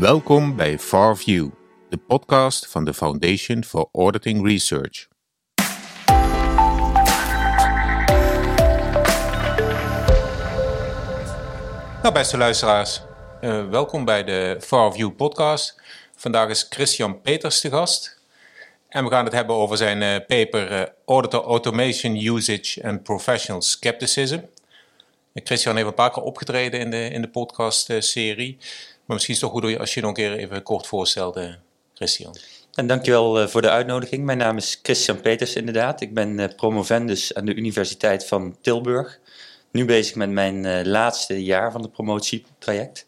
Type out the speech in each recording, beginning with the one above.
Welkom bij FarView, de podcast van de Foundation for Auditing Research. Nou, beste luisteraars, uh, welkom bij de FarView podcast. Vandaag is Christian Peters te gast. En we gaan het hebben over zijn uh, paper uh, Auditor Automation Usage and Professional Skepticism. Christian heeft een paar keer opgetreden in de, in de podcast-serie. Maar misschien is het toch goed als je nog een keer even kort voorstelt, Christian. En dankjewel uh, voor de uitnodiging. Mijn naam is Christian Peters inderdaad. Ik ben uh, promovendus aan de Universiteit van Tilburg. Nu bezig met mijn uh, laatste jaar van het promotietraject.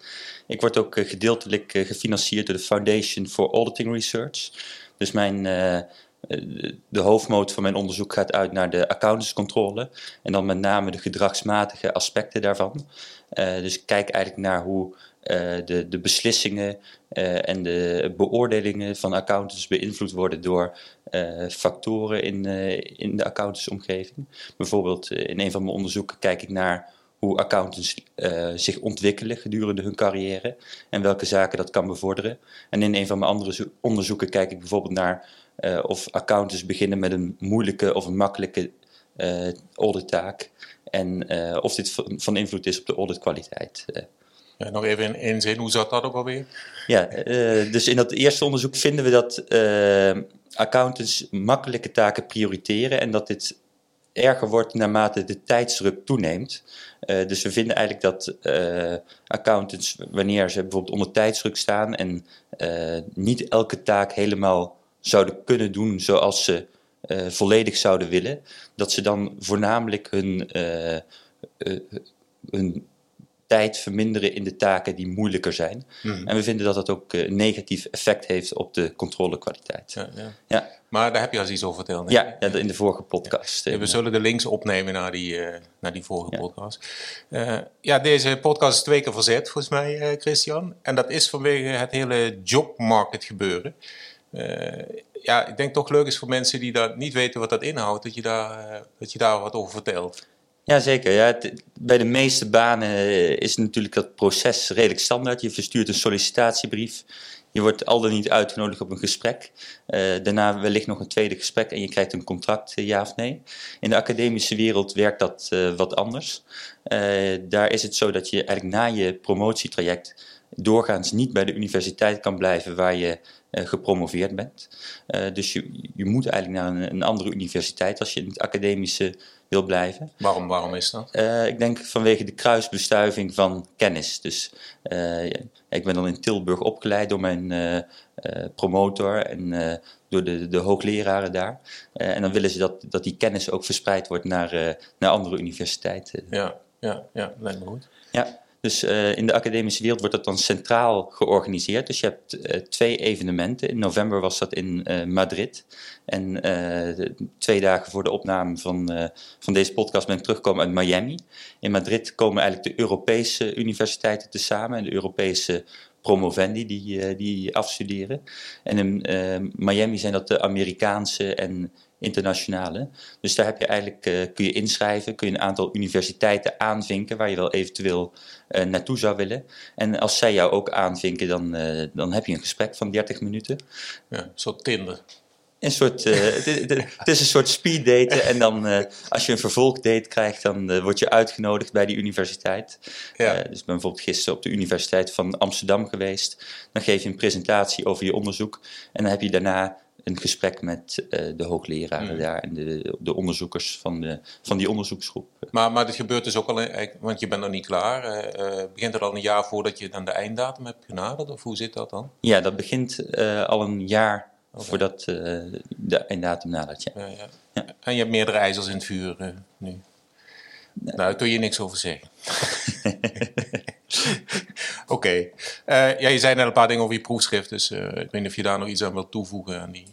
Ik word ook gedeeltelijk gefinancierd door de Foundation for Auditing Research. Dus mijn, de hoofdmoot van mijn onderzoek gaat uit naar de accountantscontrole. En dan met name de gedragsmatige aspecten daarvan. dus ik kijk eigenlijk naar hoe de, de beslissingen uh, en de beoordelingen van accountants beïnvloed worden door uh, factoren in, in de accountantsomgeving. Bijvoorbeeld in een van mijn onderzoeken kijk ik naar hoe accountants zich ontwikkelen gedurende hun carrière en welke zaken dat kan bevorderen. En in een van mijn andere onderzoeken kijk ik bijvoorbeeld naar of accountants beginnen met een moeilijke of een makkelijke audittaak en of dit van invloed is op de auditkwaliteit. Ja, nog even in één zin, hoe zat dat ook alweer? Ja, uh, dus in dat eerste onderzoek vinden we dat uh, accountants makkelijke taken prioriteren en dat dit erger wordt naarmate de tijdsdruk toeneemt. Uh, dus we vinden eigenlijk dat accountants, wanneer ze bijvoorbeeld onder tijdsdruk staan en niet elke taak helemaal zouden kunnen doen zoals ze volledig zouden willen, dat ze dan voornamelijk hun, hun tijd verminderen in de taken die moeilijker zijn. Mhm. En we vinden dat dat ook een negatief effect heeft op de controlekwaliteit. Ja, ja. ja. Maar daar heb je al iets over verteld. Ja, ja, in de vorige podcast. we zullen de links opnemen naar die, uh, naar die vorige podcast. Uh, ja, deze podcast is twee keer verzet, volgens mij, uh, Christian. En dat is vanwege het hele jobmarket gebeuren. ja, ik denk toch leuk is voor mensen die dat niet weten wat dat inhoudt, dat je daar, dat je daar wat over vertelt. Jazeker. Ja, bij de meeste banen eh, is natuurlijk dat proces redelijk standaard. Je verstuurt een sollicitatiebrief. Je wordt al dan niet uitgenodigd op een gesprek. Uh, daarna wellicht nog een tweede gesprek en je krijgt een contract, eh, ja of nee. In de academische wereld werkt dat wat anders. daar is het zo dat je eigenlijk na je promotietraject doorgaans niet bij de universiteit kan blijven waar je gepromoveerd bent. dus je, je moet eigenlijk naar een, een andere universiteit als je in het academische wil blijven. Waarom, waarom is dat? Uh, ik denk vanwege de kruisbestuiving van kennis. Dus uh, ik ben dan in Tilburg opgeleid door mijn uh, promotor en door de, de hoogleraren daar. en dan willen ze dat, dat die kennis ook verspreid wordt naar, naar andere universiteiten. Ja, ja, ja, lijkt me goed. Ja. Dus uh, in de academische wereld wordt dat dan centraal georganiseerd. Dus je hebt uh, twee evenementen. In november was dat in uh, Madrid. En twee dagen voor de opname van, van deze podcast ben ik teruggekomen uit Miami. In Madrid komen eigenlijk de Europese universiteiten tezamen en de Europese promovendi die, die afstuderen. En in Miami zijn dat de Amerikaanse en internationale. Dus daar heb je eigenlijk, uh, kun je inschrijven, kun je een aantal universiteiten aanvinken waar je wel eventueel uh, naartoe zou willen. En als zij jou ook aanvinken, dan, uh, dan heb je een gesprek van 30 minuten. Ja, een soort Tinder. Een soort, het, het, is een soort speed daten en dan als je een vervolgdate krijgt, dan word je uitgenodigd bij die universiteit. Ja. dus ik ben bijvoorbeeld gisteren op de Universiteit van Amsterdam geweest. Dan geef je een presentatie over je onderzoek en dan heb je daarna een gesprek met uh, de hoogleraren mm. daar en de, de onderzoekers van, de, van die onderzoeksgroep. Maar, maar dit gebeurt dus ook al, want je bent nog niet klaar. Uh, begint er al een jaar voordat je dan de einddatum hebt genaderd? Of hoe zit dat dan? Ja, dat begint uh, al een jaar okay. voordat de einddatum nadert. Ja. Ja, ja. ja. En je hebt meerdere ijzers in het vuur nu? Nou, daar kun je niks over zeggen. Oké. Uh, ja, je zei net een paar dingen over je proefschrift, dus uh, ik weet niet of je daar nog iets aan wilt toevoegen. Aan die,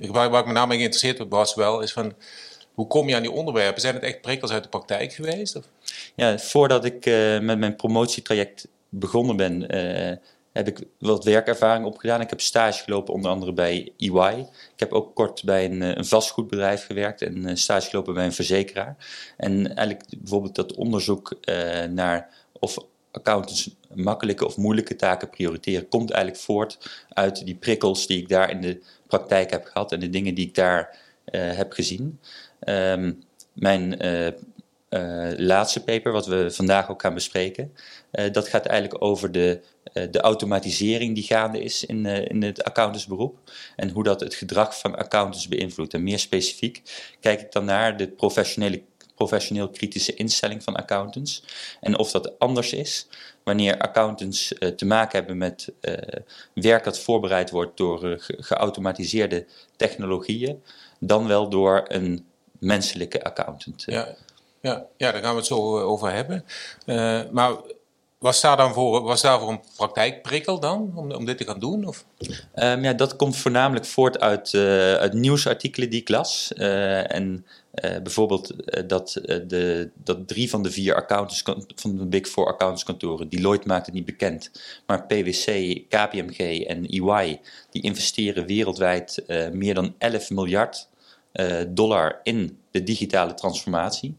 uh, waar, waar ik met name in geïnteresseerd was wel, is van hoe kom je aan die onderwerpen? Zijn het echt prikkels uit de praktijk geweest? Of? Ja, voordat ik met mijn promotietraject begonnen ben, heb ik wat werkervaring opgedaan. Ik heb stage gelopen onder andere bij EY. Ik heb ook kort bij een, een vastgoedbedrijf gewerkt en stage gelopen bij een verzekeraar. En eigenlijk bijvoorbeeld dat onderzoek naar of accountants makkelijke of moeilijke taken prioriteren, komt eigenlijk voort uit die prikkels die ik daar in de praktijk heb gehad en de dingen die ik daar heb gezien. Ehm, mijn laatste paper, wat we vandaag ook gaan bespreken, dat gaat eigenlijk over de eh, de automatisering die gaande is in, in het accountantsberoep en hoe dat het gedrag van accountants beïnvloedt. En meer specifiek kijk ik dan naar de professionele, professioneel kritische instelling van accountants en of dat anders is wanneer accountants uh, te maken hebben met werk dat voorbereid wordt door geautomatiseerde technologieën, dan wel door een menselijke accountant. Ja. Ja, ja, daar gaan we het zo over hebben. maar was daar dan voor, was daar voor een praktijkprikkel dan, om, om dit te gaan doen? Of? Um, ja, dat komt voornamelijk voort uit, uh, uit nieuwsartikelen die ik las. Uh, en uh, bijvoorbeeld dat, de, dat drie van de vier accountants van de Big Four accountantskantoren, Deloitte maakt het niet bekend, maar PwC, KPMG en EY, die investeren wereldwijd meer dan 11 miljard dollar in de digitale transformatie.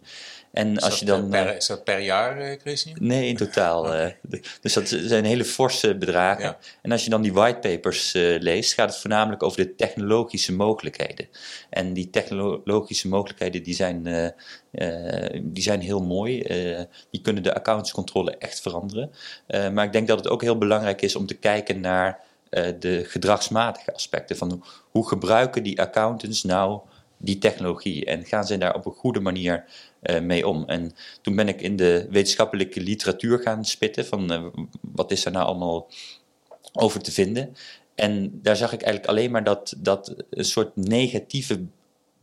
En als je dan, per, is dat per jaar, eh, Christian? Nee, in totaal. Eh, dus dat zijn hele forse bedragen. En als je dan die whitepapers uh, leest, gaat het voornamelijk over de technologische mogelijkheden. En die technologische mogelijkheden die zijn, uh, die zijn heel mooi. die kunnen de accountscontrole echt veranderen. maar ik denk dat het ook heel belangrijk is om te kijken naar de gedragsmatige aspecten. Van hoe gebruiken die accountants nou die technologie en gaan ze daar op een goede manier uh, mee om. En toen ben ik in de wetenschappelijke literatuur gaan spitten van uh, wat is er nou allemaal over te vinden. En daar zag ik eigenlijk alleen maar dat, dat een soort negatieve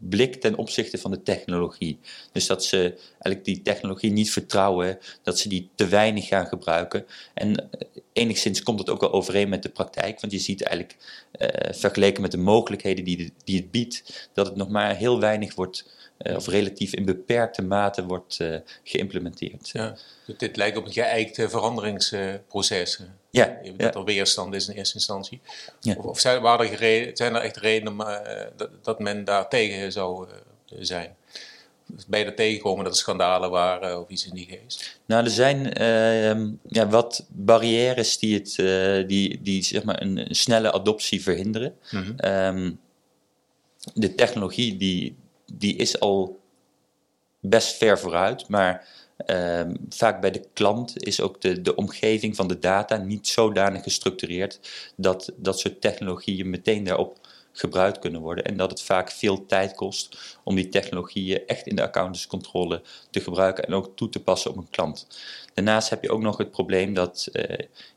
blik ten opzichte van de technologie. Dus dat ze eigenlijk die technologie niet vertrouwen, dat ze die te weinig gaan gebruiken. En eh, enigszins komt het ook wel overeen met de praktijk, want je ziet eigenlijk uh, vergeleken met de mogelijkheden die, die het biedt, dat het nog maar heel weinig wordt of relatief in beperkte mate wordt uh, geïmplementeerd. Ja, dus dit lijkt op een geëikt veranderingsproces. ja, dat er weerstand is in eerste instantie. Ja. Of, of zijn, er zijn er echt redenen uh, dat, dat, men daar tegen zou zijn? Ben je er tegengekomen dat er schandalen waren of iets in die geest? Nou, er zijn ehm, ja, wat barrières die, het, die, die zeg maar een, snelle adoptie verhinderen. Mm -hmm. um, de technologie die, die is al best ver vooruit, maar um, vaak bij de klant is ook de, de omgeving van de data niet zodanig gestructureerd dat dat soort technologieën meteen daarop gebruikt kunnen worden en dat het vaak veel tijd kost om die technologieën echt in de accountantscontrole te gebruiken en ook toe te passen op een klant. Daarnaast heb je ook nog het probleem dat uh,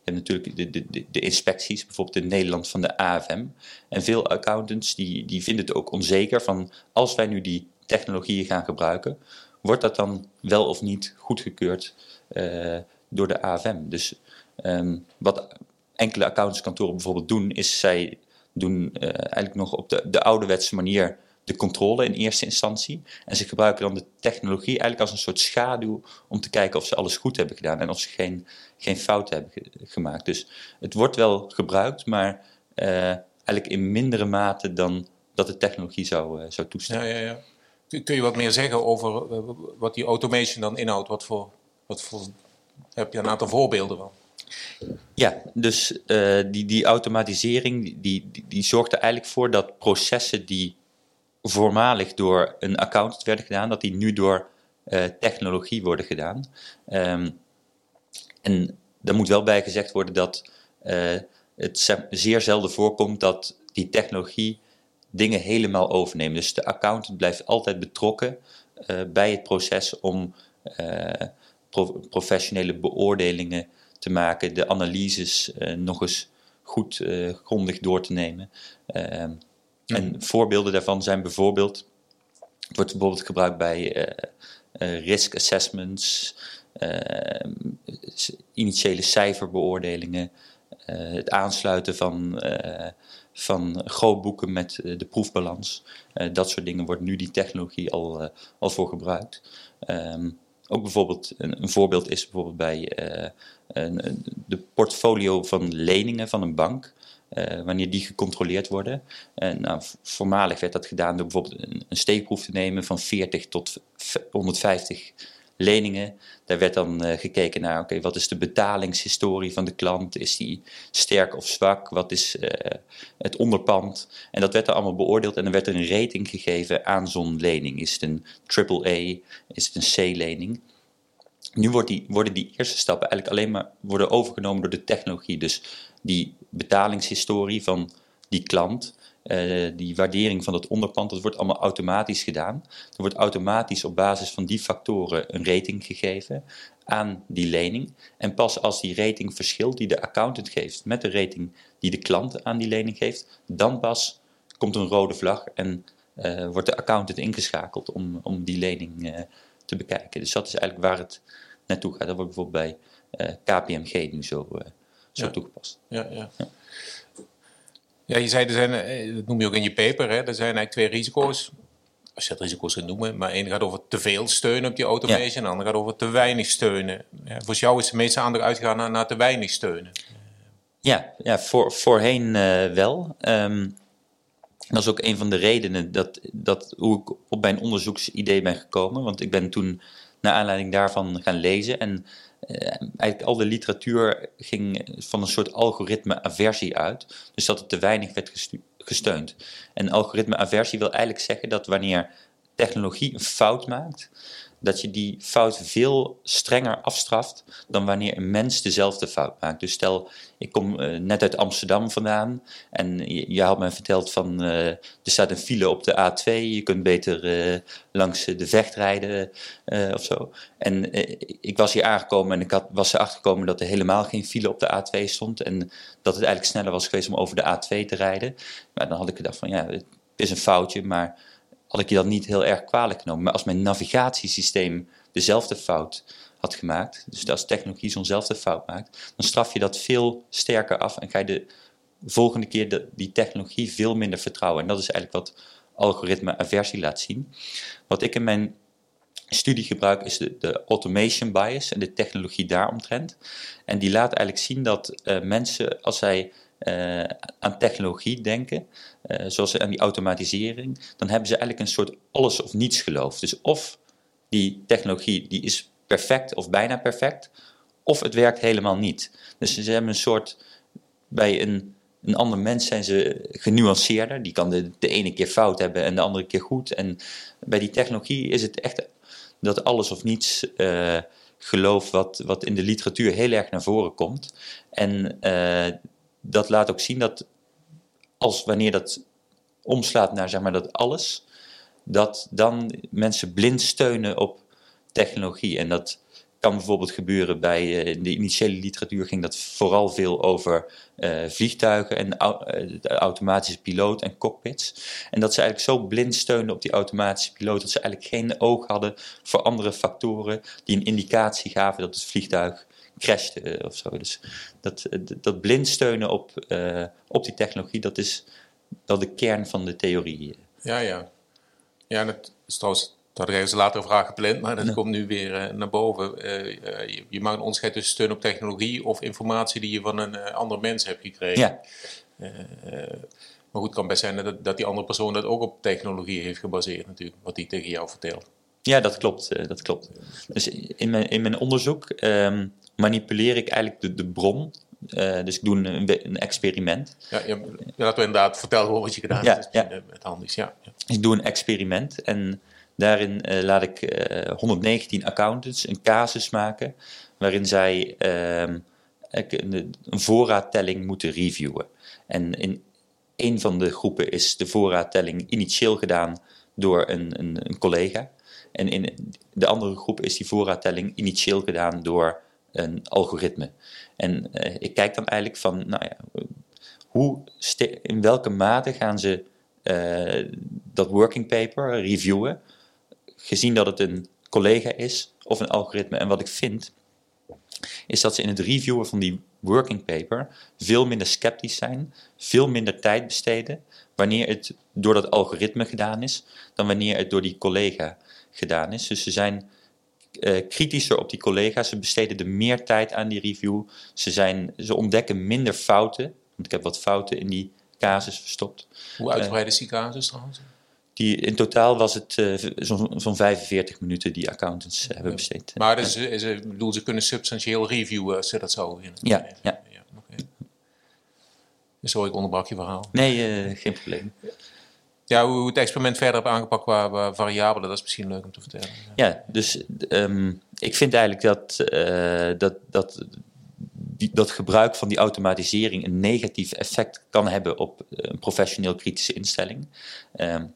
je natuurlijk de, de, de, inspecties, bijvoorbeeld in Nederland van de AFM. En veel accountants die, die vinden het ook onzeker van als wij nu die technologieën gaan gebruiken, wordt dat dan wel of niet goedgekeurd uh, door de AFM. Dus um, wat enkele accountantskantoren bijvoorbeeld doen, is zij doen uh, eigenlijk nog op de, de ouderwetse manier de controle in eerste instantie. En ze gebruiken dan de technologie eigenlijk als een soort schaduw om te kijken of ze alles goed hebben gedaan en of ze geen, geen fouten hebben gemaakt. Dus het wordt wel gebruikt, maar uh, eigenlijk in mindere mate dan dat de technologie zou, uh, zou toestaan. Ja, ja, ja. Kun je wat meer zeggen over wat die automation dan inhoudt? Wat voor, wat voor, heb je een aantal voorbeelden van? Ja, dus uh, die, die automatisering die, die, zorgt er eigenlijk voor dat processen die voormalig door een accountant werden gedaan, dat die nu door uh, technologie worden gedaan. Um, en er moet wel bij gezegd worden dat uh, het zeer zelden voorkomt dat die technologie dingen helemaal overneemt. Dus de accountant blijft altijd betrokken bij het proces om pro professionele beoordelingen te maken, de analyses uh, nog eens goed uh, grondig door te nemen. Uh, En voorbeelden daarvan zijn bijvoorbeeld, het wordt bijvoorbeeld gebruikt bij uh, risk assessments, ehm, initiële cijferbeoordelingen, het aansluiten van, van grootboeken met de proefbalans. dat soort dingen wordt nu die technologie al, al voor gebruikt. Um, ook bijvoorbeeld, een, een, voorbeeld is bijvoorbeeld bij uh, een, de portfolio van leningen van een bank. Uh, wanneer die gecontroleerd worden. En nou, voormalig werd dat gedaan door bijvoorbeeld een, een steekproef te nemen van 40 tot 150 leningen. Daar werd dan gekeken naar, oké, wat is de betalingshistorie van de klant? Is die sterk of zwak? Wat is het onderpand? En dat werd allemaal beoordeeld en dan werd er een rating gegeven aan zo'n lening. Is het een AAA? Is het een C-lening? Nu wordt die, worden die eerste stappen eigenlijk alleen maar worden overgenomen door de technologie. Dus die betalingshistorie van die klant, uh, die waardering van dat onderpand, dat wordt allemaal automatisch gedaan. Er wordt automatisch op basis van die factoren een rating gegeven aan die lening. En pas als die rating verschilt die de accountant geeft met de rating die de klant aan die lening geeft, dan pas komt een rode vlag en uh, wordt de accountant ingeschakeld om, om die lening uh, te bekijken. Dus dat is eigenlijk waar het naartoe gaat. Dat wordt bijvoorbeeld bij KPMG nu zo, zo ja. toegepast. Ja, ja. ja. Ja, je zei, er zijn, eh, dat noem je ook in je paper, hè, er zijn eigenlijk twee risico's. Als je het risico's kunt noemen. Maar één gaat over te veel steunen op die automation. En de andere gaat over te weinig steunen. Ja, voor jou is de meeste aandacht uitgegaan naar, naar te weinig steunen. Ja, ja voor, voorheen uh, wel. Um, dat is ook een van de redenen dat, dat hoe ik op mijn onderzoeksidee ben gekomen. Want ik ben toen naar aanleiding daarvan gaan lezen. En eigenlijk al de literatuur ging van een soort algoritme-aversie uit. Dus dat het te weinig werd gesteund. En algoritme-aversie wil eigenlijk zeggen dat wanneer technologie een fout maakt, dat je die fout veel strenger afstraft dan wanneer een mens dezelfde fout maakt. Dus stel, ik kom uh, net uit Amsterdam vandaan en je, had me verteld van uh, er staat een file op de A2, je kunt beter uh, langs de vecht rijden of zo. En ik was hier aangekomen en ik had, was erachter gekomen dat er helemaal geen file op de A2 stond en dat het eigenlijk sneller was geweest om over de A2 te rijden. Maar dan had ik gedacht van ja, het is een foutje, maar had ik je dat niet heel erg kwalijk genomen. Maar als mijn navigatiesysteem dezelfde fout had gemaakt, dus als technologie zo'nzelfde fout maakt, dan straf je dat veel sterker af en ga je de volgende keer de, die technologie veel minder vertrouwen. En dat is eigenlijk wat algoritme aversie laat zien. Wat ik in mijn studie gebruik is de, automation bias en de technologie daaromtrent. En die laat eigenlijk zien dat uh, mensen, als zij uh, aan technologie denken, uh, zoals aan die automatisering, dan hebben ze eigenlijk een soort alles of niets geloof. Dus of die technologie die is perfect of bijna perfect, of het werkt helemaal niet. Dus ze hebben een soort, bij een, een ander mens zijn ze genuanceerder. Die kan de, de ene keer fout hebben en de andere keer goed. En bij die technologie is het echt dat alles of niets uh, geloof wat, wat in de literatuur heel erg naar voren komt. En dat laat ook zien dat als wanneer dat omslaat naar zeg maar dat alles, dat dan mensen blind steunen op technologie. En dat kan bijvoorbeeld gebeuren bij, uh, in de initiële literatuur ging dat vooral veel over uh, vliegtuigen en uh, de automatische piloot en cockpits. En dat ze eigenlijk zo blind steunen op die automatische piloot dat ze eigenlijk geen oog hadden voor andere factoren die een indicatie gaven dat het vliegtuig crashte eh, of zo. Dus dat, eh, dat blind steunen op, uh, op die technologie, dat is wel de kern van de theorie. Ja, ja. Ja, dat is trouwens, dat hadden we later een vraag gepland, maar dat ja. komt nu weer uh, naar boven. Uh, je, je, mag een onderscheid tussen steun op technologie of informatie die je van een ander mens hebt gekregen. Ja. maar goed, het kan best zijn dat, dat die andere persoon dat ook op technologie heeft gebaseerd natuurlijk, wat die tegen jou vertelt. Ja, dat klopt. dat klopt. Dus in mijn, in mijn onderzoek um, manipuleer ik eigenlijk de, de bron. Uh, dus ik doe een, een experiment. Ja, ja, laten we inderdaad vertellen wat je gedaan ja, hebt. Ja. Met handels, ja. ja. Ik doe een experiment en daarin uh, laat ik uh, 119 accountants een casus maken waarin zij een, een voorraadtelling moeten reviewen. En in een van de groepen is de voorraadtelling initieel gedaan door een, een, een collega. En in de andere groep is die voorraadtelling initieel gedaan door een algoritme. En uh, ik kijk dan eigenlijk van, nou ja, hoe in welke mate gaan ze uh, dat working paper reviewen, gezien dat het een collega is of een algoritme. En wat ik vind, is dat ze in het reviewen van die working paper veel minder sceptisch zijn, veel minder tijd besteden wanneer het door dat algoritme gedaan is, dan wanneer het door die collega gedaan is. Dus ze zijn uh, kritischer op die collega's. Ze besteden er meer tijd aan die review. Ze, zijn, ze ontdekken minder fouten. Want ik heb wat fouten in die casus verstopt. Hoe uitgebreid is die casus trouwens? Die, in totaal was het uh, zo'n zo 45 minuten die accountants hebben besteed. Maar dus, is, is, bedoel, ze kunnen substantieel reviewen als ze dat zo willen. Ja, ja. ja okay. Sorry, ik onderbrak je verhaal. Nee, geen probleem. Ja, hoe het experiment verder heb aangepakt qua, variabelen, dat is misschien leuk om te vertellen. Ja, dus um, ik vind eigenlijk dat, uh, dat, dat die, dat gebruik van die automatisering een negatief effect kan hebben op een professioneel kritische instelling. Um,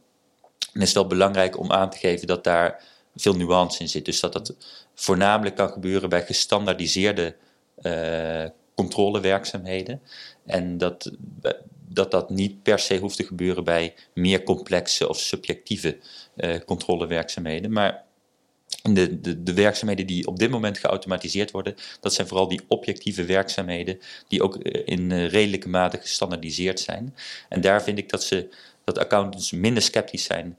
en het is wel belangrijk om aan te geven dat daar veel nuance in zit. Dus dat dat voornamelijk kan gebeuren bij gestandaardiseerde uh, controlewerkzaamheden. En dat dat dat niet per se hoeft te gebeuren bij meer complexe of subjectieve uh, controlewerkzaamheden. Maar de, de, de, werkzaamheden die op dit moment geautomatiseerd worden, dat zijn vooral die objectieve werkzaamheden die ook eh, in uh, redelijke mate gestandaardiseerd zijn. En daar vind ik dat, ze, dat accountants minder sceptisch zijn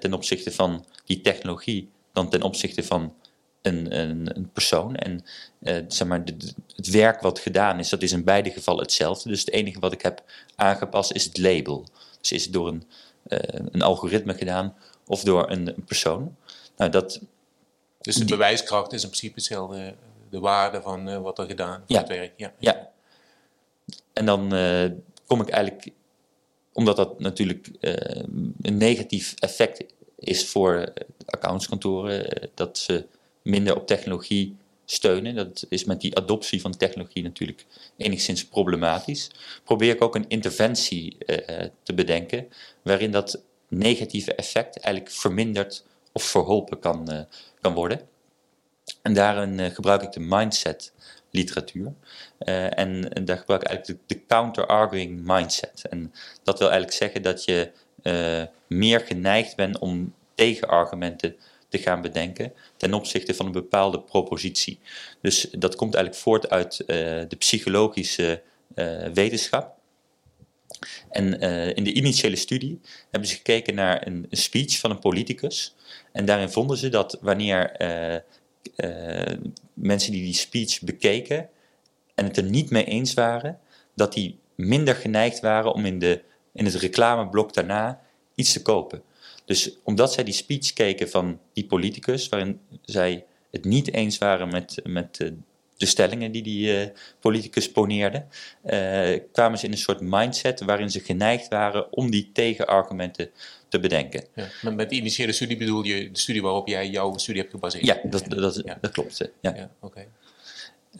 ten opzichte van die technologie dan ten opzichte van een, een, een persoon. En uh, zeg maar, de, het werk wat gedaan is, dat is in beide gevallen hetzelfde. Dus het enige wat ik heb aangepast is het label. Dus is het door een, uh, een algoritme gedaan of door een, een persoon. Nou, dat, dus de bewijskracht is in principe hetzelfde, de waarde van uh, wat er gedaan ja, het werk. Ja. ja. En dan kom ik eigenlijk, omdat dat natuurlijk een negatief effect is voor accountskantoren, dat ze minder op technologie steunen. Dat is met die adoptie van technologie natuurlijk enigszins problematisch. Probeer ik ook een interventie uh, te bedenken waarin dat negatieve effect eigenlijk verminderd of verholpen kan, uh, kan worden. En daarin gebruik ik de mindset literatuur. en, en, daar gebruik ik eigenlijk de, counter-arguing mindset. En dat wil eigenlijk zeggen dat je meer geneigd bent om tegenargumenten te gaan bedenken ten opzichte van een bepaalde propositie. Dus dat komt eigenlijk voort uit uh, de psychologische uh, wetenschap. En uh, in de initiële studie hebben ze gekeken naar een, een, speech van een politicus. En daarin vonden ze dat wanneer mensen die die speech bekeken en het er niet mee eens waren, dat die minder geneigd waren om in, de, in het reclameblok daarna iets te kopen. Dus omdat zij die speech keken van die politicus, waarin zij het niet eens waren met, met de stellingen die die uh, politicus poneerde, uh, kwamen ze in een soort mindset waarin ze geneigd waren om die tegenargumenten te bedenken. Ja, met de initiële studie bedoel je de studie waarop jij jouw studie hebt gebaseerd? Ja, dat, dat, dat klopt. Ja. ja oké.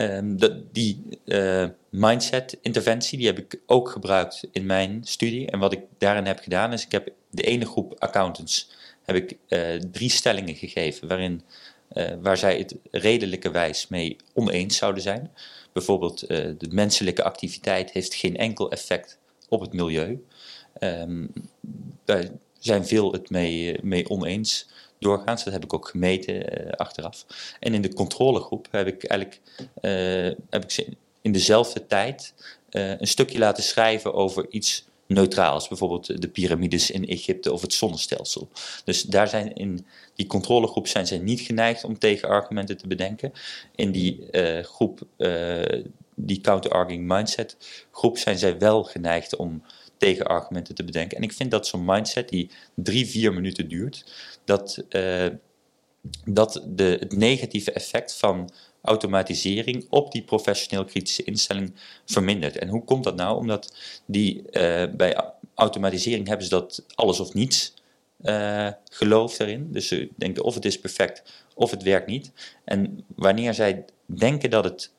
Um, die uh, mindset-interventie die heb ik ook gebruikt in mijn studie. En wat ik daarin heb gedaan is, ik heb de ene groep accountants heb ik uh, drie stellingen gegeven waarin, uh, waar zij het redelijke wijs mee oneens zouden zijn. Bijvoorbeeld, de menselijke activiteit heeft geen enkel effect op het milieu. Daar zijn veel het mee, mee oneens doorgaans. Dat heb ik ook gemeten uh, achteraf. En in de controlegroep heb ik eigenlijk uh, heb ik in dezelfde tijd uh, een stukje laten schrijven over iets neutraals. Bijvoorbeeld de piramides in Egypte of het zonnestelsel. Dus daar zijn in die controlegroep zijn zij niet geneigd om tegenargumenten te bedenken. In die groep, die counter-arguing mindset groep, zijn zij wel geneigd om tegenargumenten te bedenken. En ik vind dat zo'n mindset die drie, vier minuten duurt, dat, uh, dat de, het negatieve effect van automatisering op die professioneel kritische instelling vermindert. En hoe komt dat nou? Omdat die, uh, bij automatisering hebben ze dat alles of niets uh, geloof daarin. Dus ze denken of het is perfect of het werkt niet. En wanneer zij denken dat het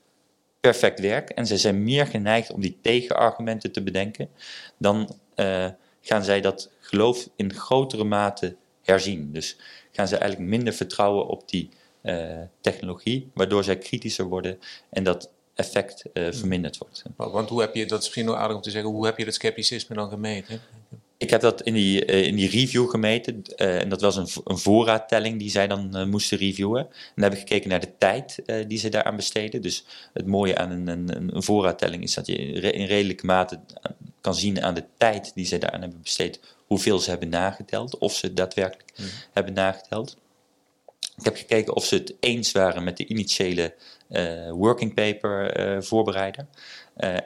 perfect werkt en ze zijn meer geneigd om die tegenargumenten te bedenken, dan uh, gaan zij dat geloof in grotere mate herzien. Dus gaan ze eigenlijk minder vertrouwen op die uh, technologie, waardoor zij kritischer worden en dat effect uh, verminderd wordt. Want hoe heb je, dat is misschien wel aardig om te zeggen, hoe heb je dat scepticisme dan gemeten? Ik heb dat in die, uh, in die review gemeten. Uh, en dat was een, een voorraadtelling die zij dan uh, moesten reviewen. En dan heb ik gekeken naar de tijd die ze daaraan besteden. Dus het mooie aan een, een, een voorraadtelling is dat je in redelijke mate kan zien aan de tijd die ze daaraan hebben besteed. Hoeveel ze hebben nageteld. Of ze daadwerkelijk mm. hebben nageteld. Ik heb gekeken of ze het eens waren met de initiële working paper voorbereider.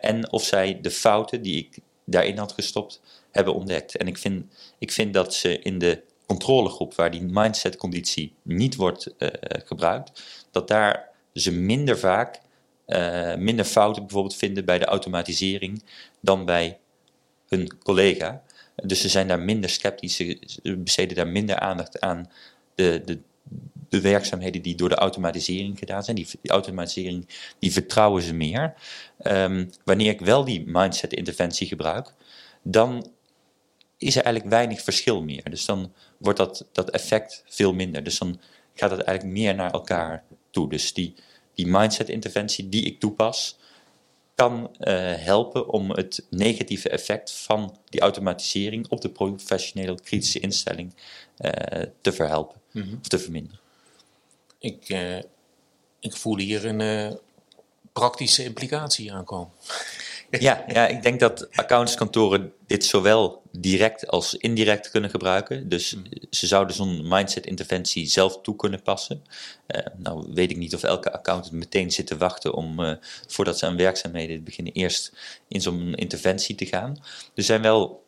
en of zij de fouten die ik daarin had gestopt, hebben ontdekt. En ik vind, ik vind dat ze in de controlegroep, waar die mindset-conditie niet wordt uh, gebruikt, dat daar ze minder vaak uh, minder fouten bijvoorbeeld vinden bij de automatisering dan bij hun collega. Dus ze zijn daar minder sceptisch, ze besteden daar minder aandacht aan de, de, de werkzaamheden die door de automatisering gedaan zijn. Die, automatisering, die vertrouwen ze meer. Um, wanneer ik wel die mindset-interventie gebruik, dan is er eigenlijk weinig verschil meer. Dus dan wordt dat, dat effect veel minder. Dus dan gaat het eigenlijk meer naar elkaar toe. Dus die, die mindset-interventie die ik toepas, kan uh, helpen om het negatieve effect van die automatisering op de professionele kritische instelling uh, te verhelpen mm -hmm. of te verminderen. Ik, uh, ik voel hier een praktische implicatie aankomen. Ja, ja, ik denk dat accountskantoren dit zowel direct als indirect kunnen gebruiken. Dus mm. ze zouden zo'n mindset-interventie zelf toe kunnen passen. Uh, nou weet ik niet of elke accountant meteen zit te wachten om, uh, voordat ze aan werkzaamheden beginnen, eerst in zo'n interventie te gaan. Er zijn wel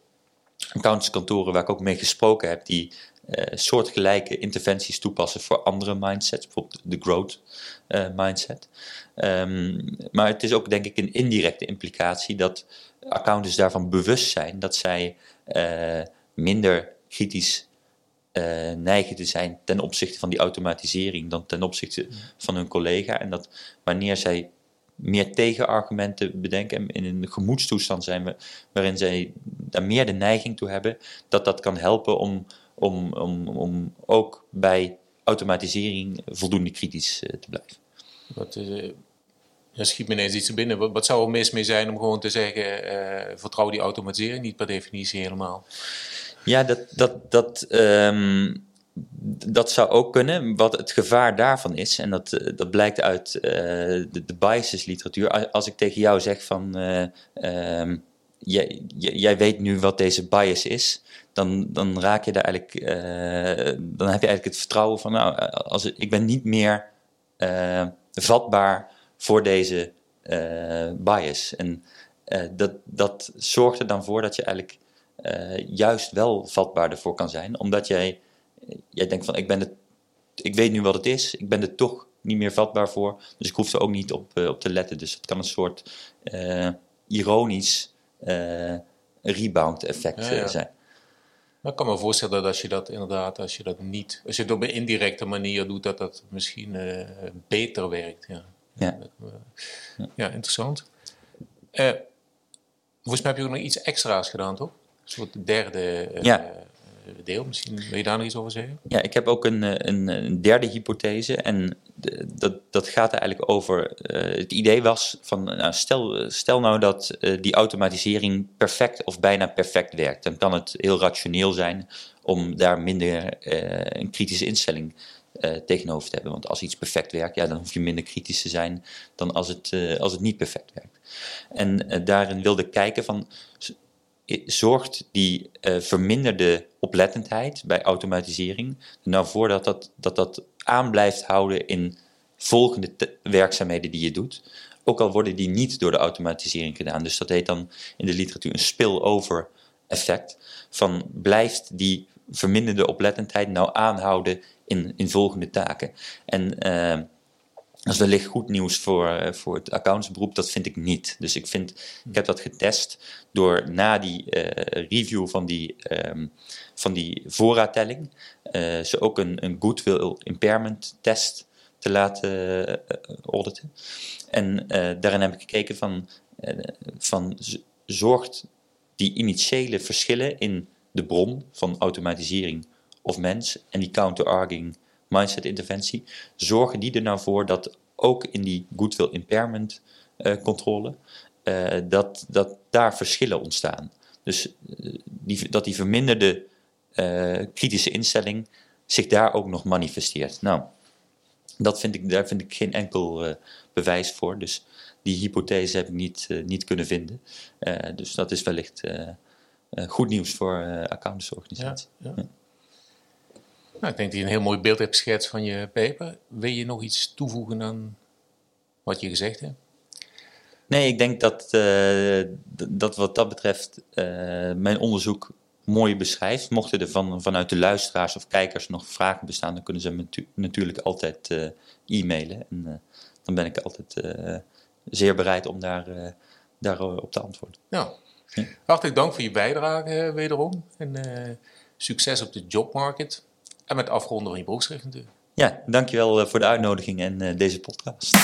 accountantskantoren waar ik ook mee gesproken heb, die soortgelijke interventies toepassen voor andere mindsets, bijvoorbeeld de growth uh, mindset. Um, maar het is ook denk ik een indirecte implicatie dat accountants daarvan bewust zijn dat zij uh, minder kritisch neigen te zijn ten opzichte van die automatisering dan ten opzichte van hun collega. En dat wanneer zij meer tegenargumenten bedenken en in een gemoedstoestand zijn waarin zij daar meer de neiging toe hebben, dat dat kan helpen om om, om, om ook bij automatisering voldoende kritisch uh, te blijven. Wat, uh, schiet me ineens iets binnen. Wat, wat, zou er mis mee zijn om gewoon te zeggen: uh, vertrouw die automatisering niet per definitie helemaal? Ja, dat, dat, dat, um, dat zou ook kunnen. Wat het gevaar daarvan is, en dat, dat blijkt uit de, de biases literatuur. Als ik tegen jou zeg van. Um, jij, jij weet nu wat deze bias is dan, dan raak je daar eigenlijk, uh, dan heb je eigenlijk het vertrouwen van, nou, als, ik ben niet meer uh, vatbaar voor deze uh, bias. En dat, dat zorgt er dan voor dat je eigenlijk juist wel vatbaar ervoor kan zijn, omdat jij, jij denkt van, ik, ben het, ik weet nu wat het is, ik ben er toch niet meer vatbaar voor, dus ik hoef er ook niet op, op te letten. Dus het kan een soort ironisch rebound effect ja, ja. zijn. Maar ik kan me voorstellen dat als je dat inderdaad, als je dat niet, als je het op een indirecte manier doet, dat dat misschien uh, beter werkt. Ja, ja. ja interessant. Uh, volgens mij heb je ook nog iets extra's gedaan, toch? Een soort derde uh, ja. Deel. Misschien wil je daar nog iets over zeggen? Ja, ik heb ook een, een, een derde hypothese. En de, dat, dat gaat eigenlijk over. het idee was van nou, stel, stel nou dat die automatisering perfect of bijna perfect werkt. Dan kan het heel rationeel zijn om daar minder een kritische instelling tegenover te hebben. Want als iets perfect werkt, ja, dan hoef je minder kritisch te zijn dan als het, als het niet perfect werkt. En daarin wilde ik kijken van, zorgt die verminderde oplettendheid bij automatisering er nou voor dat dat, dat, dat aan blijft houden in volgende werkzaamheden die je doet. Ook al worden die niet door de automatisering gedaan. Dus dat heet dan in de literatuur een spillover effect. Van blijft die verminderde oplettendheid nou aanhouden in, in volgende taken. En uh, dat is wellicht goed nieuws voor, uh, voor het accountsberoep, dat vind ik niet. Dus ik, vind, ik heb dat getest door na die uh, review van die, um, van die voorraadtelling, ze ook een, een goodwill impairment test te laten auditen. En daarin heb ik gekeken van, van zorgt die initiële verschillen in de bron van automatisering of mens en die counter-arguing mindset interventie, zorgen die er nou voor dat ook in die goodwill impairment uh, controle, uh, dat, dat daar verschillen ontstaan. Dus uh, die, dat die verminderde kritische instelling zich daar ook nog manifesteert. Nou, dat vind ik, daar vind ik geen enkel bewijs voor. Dus die hypothese heb ik niet, niet kunnen vinden. dus dat is wellicht goed nieuws voor accountantsorganisaties. Ja, ja. Nou, ik denk dat je een heel mooi beeld hebt geschetst van je paper. Wil je nog iets toevoegen aan wat je gezegd hebt? Nee, ik denk dat, uh, dat wat dat betreft uh, mijn onderzoek mooi beschrijft. Mochten er van, vanuit de luisteraars of kijkers nog vragen bestaan, dan kunnen ze me natuurlijk altijd uh, e-mailen. En dan ben ik altijd zeer bereid om daar, daarop te antwoorden. Ja. Hartelijk dank voor je bijdrage wederom. En succes op de jobmarket. En met afronden van je beroepsrichting natuurlijk. Ja, dankjewel voor de uitnodiging en deze podcast.